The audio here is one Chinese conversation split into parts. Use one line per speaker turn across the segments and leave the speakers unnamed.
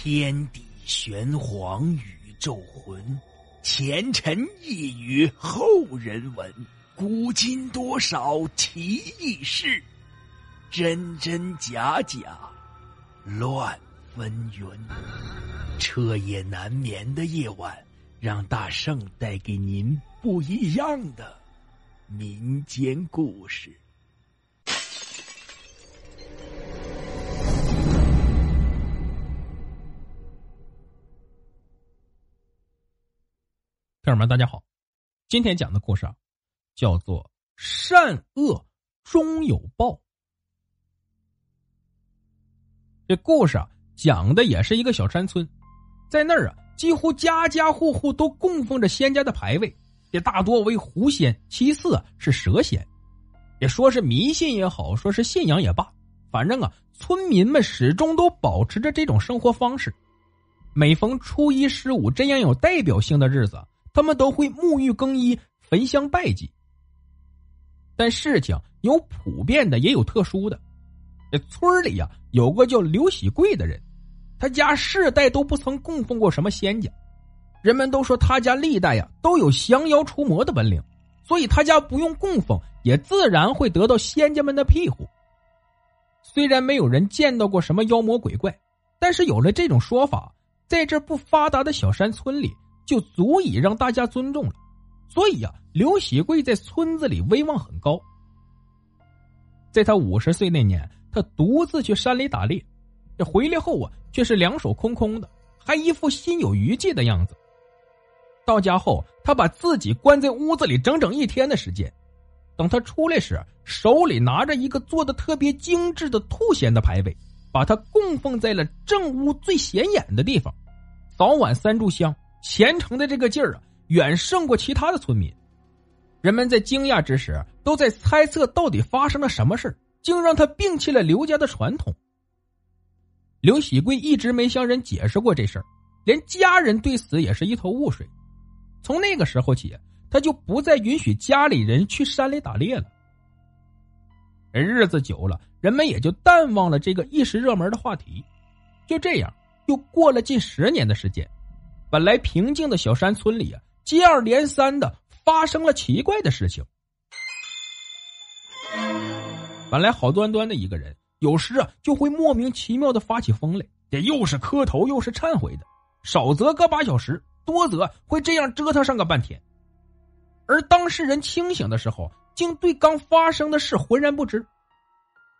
天地玄黄，宇宙浑，前尘一语后人闻。古今多少奇异事，真真假假，乱纷纭。彻夜难眠的夜晚，让大圣带给您不一样的民间故事。
朋友们，大家好，今天讲的故事啊，叫做“善恶终有报”。这故事啊，讲的也是一个小山村，在那儿啊，几乎家家户户都供奉着仙家的牌位，也大多为狐仙，其次是蛇仙。也说是迷信也好，说是信仰也罢，反正啊，村民们始终都保持着这种生活方式。每逢初一、十五这样有代表性的日子。他们都会沐浴更衣、焚香拜祭。但事情有普遍的，也有特殊的。这村里呀，有个叫刘喜贵的人，他家世代都不曾供奉过什么仙家。人们都说他家历代呀都有降妖除魔的本领，所以他家不用供奉，也自然会得到仙家们的庇护。虽然没有人见到过什么妖魔鬼怪，但是有了这种说法，在这不发达的小山村里。就足以让大家尊重了，所以呀，刘喜贵在村子里威望很高。在他五十岁那年，他独自去山里打猎，这回来后啊，却是两手空空的，还一副心有余悸的样子。到家后，他把自己关在屋子里整整一天的时间。等他出来时，手里拿着一个做的特别精致的兔仙的牌位，把它供奉在了正屋最显眼的地方，早晚三炷香。虔诚的这个劲儿啊，远胜过其他的村民。人们在惊讶之时，都在猜测到底发生了什么事竟让他摒弃了刘家的传统。刘喜贵一直没向人解释过这事儿，连家人对此也是一头雾水。从那个时候起，他就不再允许家里人去山里打猎了。日子久了，人们也就淡忘了这个一时热门的话题。就这样，又过了近十年的时间。本来平静的小山村里啊，接二连三的发生了奇怪的事情。本来好端端的一个人，有时啊就会莫名其妙的发起疯来，这又是磕头又是忏悔的，少则个把小时，多则会这样折腾上个半天。而当事人清醒的时候，竟对刚发生的事浑然不知。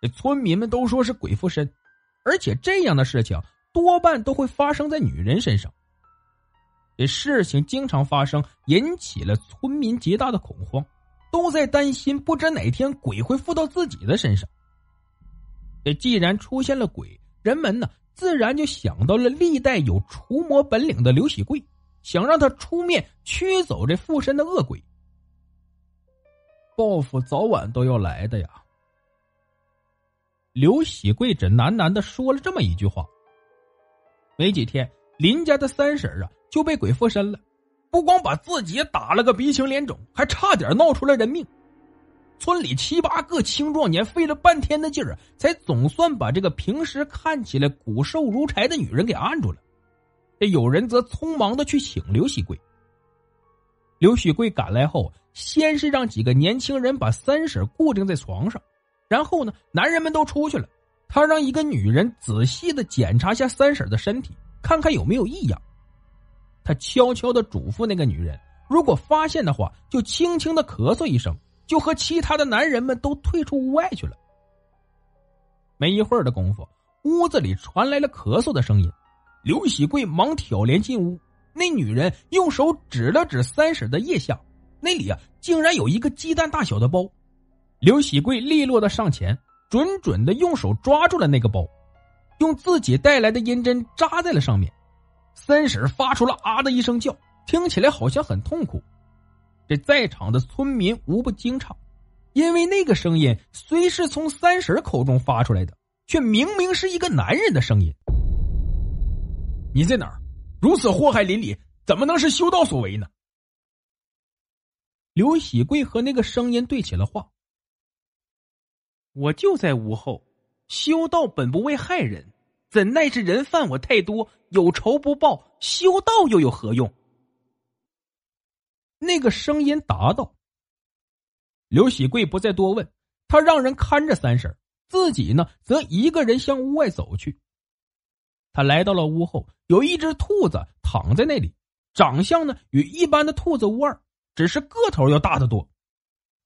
这村民们都说是鬼附身，而且这样的事情多半都会发生在女人身上。这事情经常发生，引起了村民极大的恐慌，都在担心不知哪天鬼会附到自己的身上。这既然出现了鬼，人们呢自然就想到了历代有除魔本领的刘喜贵，想让他出面驱走这附身的恶鬼。报复早晚都要来的呀。刘喜贵只喃喃的说了这么一句话。没几天，林家的三婶啊。就被鬼附身了，不光把自己打了个鼻青脸肿，还差点闹出了人命。村里七八个青壮年费了半天的劲儿，才总算把这个平时看起来骨瘦如柴的女人给按住了。这有人则匆忙的去请刘喜贵。刘喜贵赶来后，先是让几个年轻人把三婶固定在床上，然后呢，男人们都出去了，他让一个女人仔细的检查下三婶的身体，看看有没有异样。他悄悄的嘱咐那个女人，如果发现的话，就轻轻的咳嗽一声，就和其他的男人们都退出屋外去了。没一会儿的功夫，屋子里传来了咳嗽的声音。刘喜贵忙挑帘进屋，那女人用手指了指三婶的腋下，那里啊，竟然有一个鸡蛋大小的包。刘喜贵利落的上前，准准的用手抓住了那个包，用自己带来的银针扎在了上面。三婶发出了啊的一声叫，听起来好像很痛苦。这在场的村民无不惊诧，因为那个声音虽是从三婶口中发出来的，却明明是一个男人的声音。你在哪儿？如此祸害邻里，怎么能是修道所为呢？刘喜贵和那个声音对起了话：“
我就在屋后，修道本不为害人。”
怎奈是人犯我太多，有仇不报，修道又有何用？那个声音答道。刘喜贵不再多问，他让人看着三婶，自己呢则一个人向屋外走去。他来到了屋后，有一只兔子躺在那里，长相呢与一般的兔子无二，只是个头要大得多。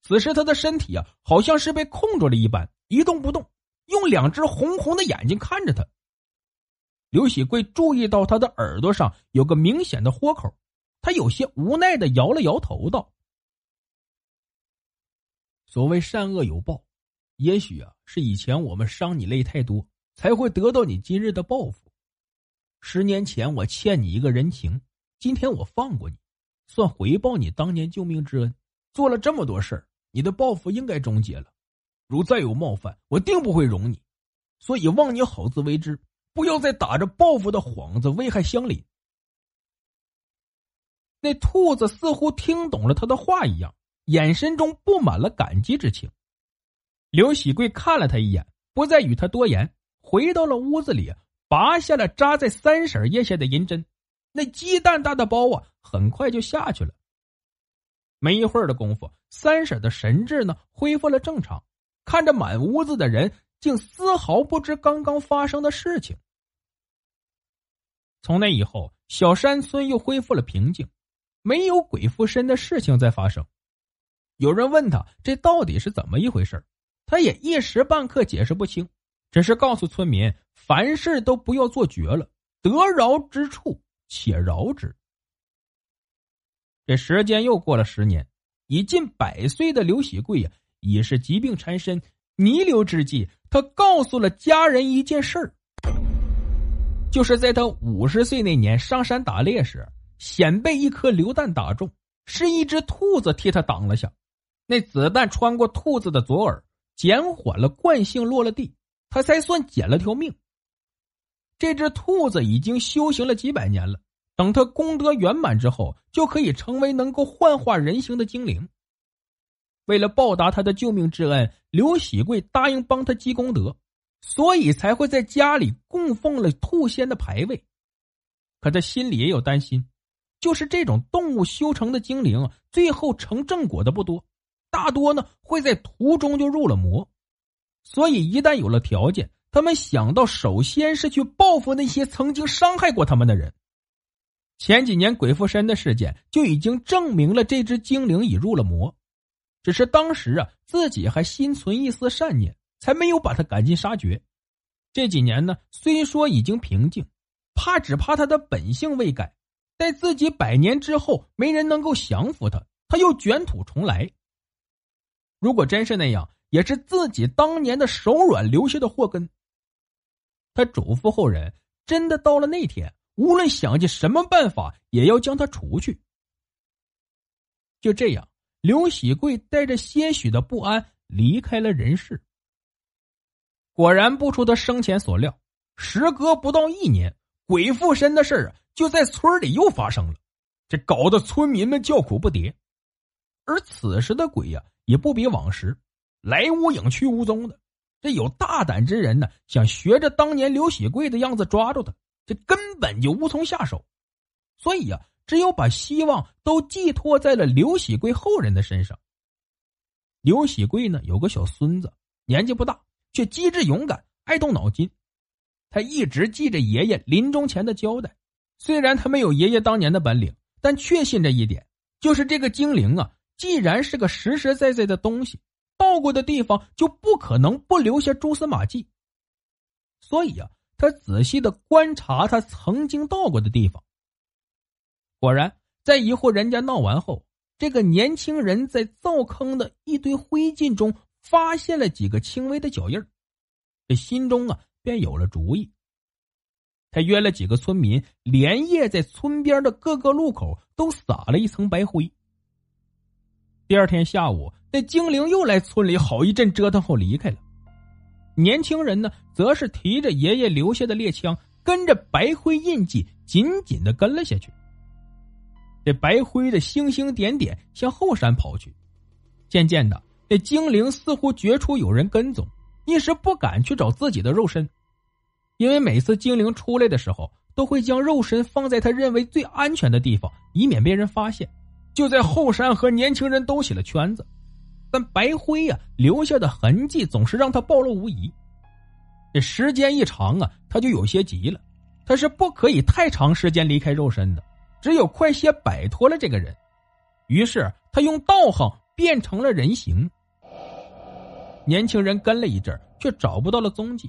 此时他的身体啊，好像是被控住了一般，一动不动，用两只红红的眼睛看着他。刘喜贵注意到他的耳朵上有个明显的豁口，他有些无奈的摇了摇头，道：“所谓善恶有报，也许啊是以前我们伤你累太多，才会得到你今日的报复。十年前我欠你一个人情，今天我放过你，算回报你当年救命之恩。做了这么多事儿。”你的报复应该终结了，如再有冒犯，我定不会容你。所以望你好自为之，不要再打着报复的幌子危害乡邻。那兔子似乎听懂了他的话一样，眼神中布满了感激之情。刘喜贵看了他一眼，不再与他多言，回到了屋子里，拔下了扎在三婶腋下的银针。那鸡蛋大的包啊，很快就下去了。没一会儿的功夫，三婶的神智呢恢复了正常，看着满屋子的人，竟丝毫不知刚刚发生的事情。从那以后，小山村又恢复了平静，没有鬼附身的事情在发生。有人问他这到底是怎么一回事他也一时半刻解释不清，只是告诉村民，凡事都不要做绝了，得饶之处且饶之。这时间又过了十年，已近百岁的刘喜贵呀，已是疾病缠身、弥留之际。他告诉了家人一件事儿，就是在他五十岁那年上山打猎时，险被一颗榴弹打中，是一只兔子替他挡了下。那子弹穿过兔子的左耳，减缓了惯性，落了地，他才算捡了条命。这只兔子已经修行了几百年了。等他功德圆满之后，就可以成为能够幻化人形的精灵。为了报答他的救命之恩，刘喜贵答应帮他积功德，所以才会在家里供奉了兔仙的牌位。可他心里也有担心，就是这种动物修成的精灵，最后成正果的不多，大多呢会在途中就入了魔。所以一旦有了条件，他们想到首先是去报复那些曾经伤害过他们的人。前几年鬼附身的事件就已经证明了这只精灵已入了魔，只是当时啊自己还心存一丝善念，才没有把他赶尽杀绝。这几年呢，虽说已经平静，怕只怕他的本性未改，待自己百年之后没人能够降服他，他又卷土重来。如果真是那样，也是自己当年的手软留下的祸根。他嘱咐后人，真的到了那天。无论想尽什么办法，也要将他除去。就这样，刘喜贵带着些许的不安离开了人世。果然不出他生前所料，时隔不到一年，鬼附身的事儿啊，就在村里又发生了，这搞得村民们叫苦不迭。而此时的鬼呀，也不比往时，来无影去无踪的。这有大胆之人呢，想学着当年刘喜贵的样子抓住他。这根本就无从下手，所以呀，只有把希望都寄托在了刘喜贵后人的身上。刘喜贵呢，有个小孙子，年纪不大，却机智勇敢，爱动脑筋。他一直记着爷爷临终前的交代，虽然他没有爷爷当年的本领，但确信着一点，就是这个精灵啊，既然是个实实在在的东西，到过的地方就不可能不留下蛛丝马迹。所以啊。他仔细的观察他曾经到过的地方，果然，在一户人家闹完后，这个年轻人在灶坑的一堆灰烬中发现了几个轻微的脚印这心中啊便有了主意。他约了几个村民，连夜在村边的各个路口都撒了一层白灰。第二天下午，那精灵又来村里好一阵折腾后离开了。年轻人呢，则是提着爷爷留下的猎枪，跟着白灰印记紧紧的跟了下去。这白灰的星星点点向后山跑去。渐渐的，这精灵似乎觉出有人跟踪，一时不敢去找自己的肉身。因为每次精灵出来的时候，都会将肉身放在他认为最安全的地方，以免被人发现。就在后山和年轻人兜起了圈子，但白灰呀留下的痕迹总是让他暴露无遗。这时间一长啊，他就有些急了。他是不可以太长时间离开肉身的，只有快些摆脱了这个人。于是他用道行变成了人形。年轻人跟了一阵却找不到了踪迹。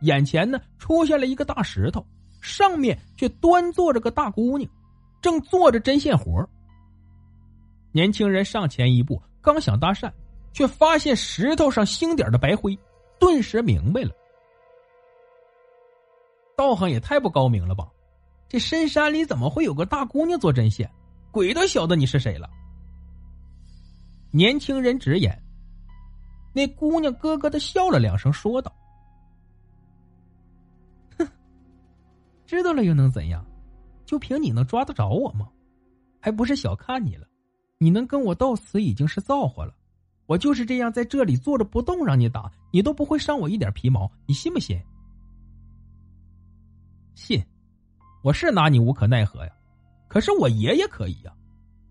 眼前呢，出现了一个大石头，上面却端坐着个大姑娘，正做着针线活。年轻人上前一步，刚想搭讪，却发现石头上星点的白灰，顿时明白了。道行也太不高明了吧！这深山里怎么会有个大姑娘做针线？鬼都晓得你是谁了。年轻人直言，那姑娘咯咯的笑了两声，说道：“哼，知道了又能怎样？就凭你能抓得着我吗？还不是小看你了。你能跟我到此已经是造化了。我就是这样在这里坐着不动，让你打，你都不会伤我一点皮毛。你信不信？”信，我是拿你无可奈何呀，可是我爷爷可以呀，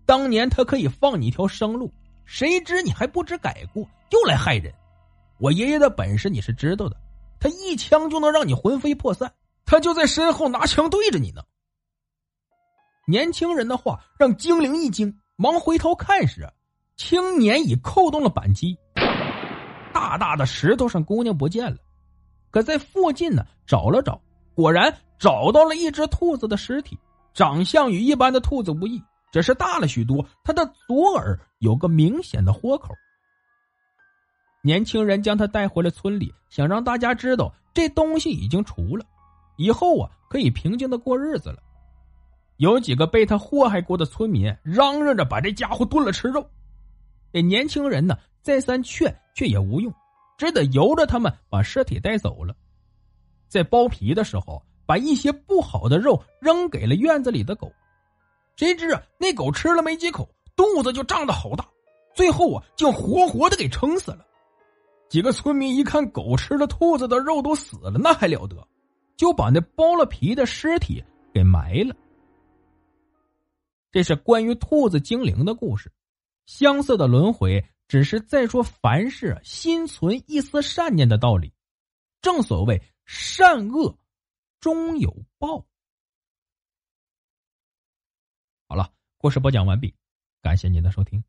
当年他可以放你一条生路，谁知你还不知改过，又来害人。我爷爷的本事你是知道的，他一枪就能让你魂飞魄散，他就在身后拿枪对着你呢。年轻人的话让精灵一惊，忙回头看时，青年已扣动了扳机，大大的石头上姑娘不见了，可在附近呢找了找。果然找到了一只兔子的尸体，长相与一般的兔子无异，只是大了许多。它的左耳有个明显的豁口。年轻人将他带回了村里，想让大家知道这东西已经除了，以后啊可以平静的过日子了。有几个被他祸害过的村民嚷嚷着把这家伙炖了吃肉。这年轻人呢再三劝却也无用，只得由着他们把尸体带走了。在剥皮的时候，把一些不好的肉扔给了院子里的狗，谁知啊，那狗吃了没几口，肚子就胀得好大，最后啊，竟活活的给撑死了。几个村民一看狗吃了兔子的肉都死了，那还了得，就把那剥了皮的尸体给埋了。这是关于兔子精灵的故事，相似的轮回只是在说凡事心存一丝善念的道理，正所谓。善恶终有报。好了，故事播讲完毕，感谢您的收听。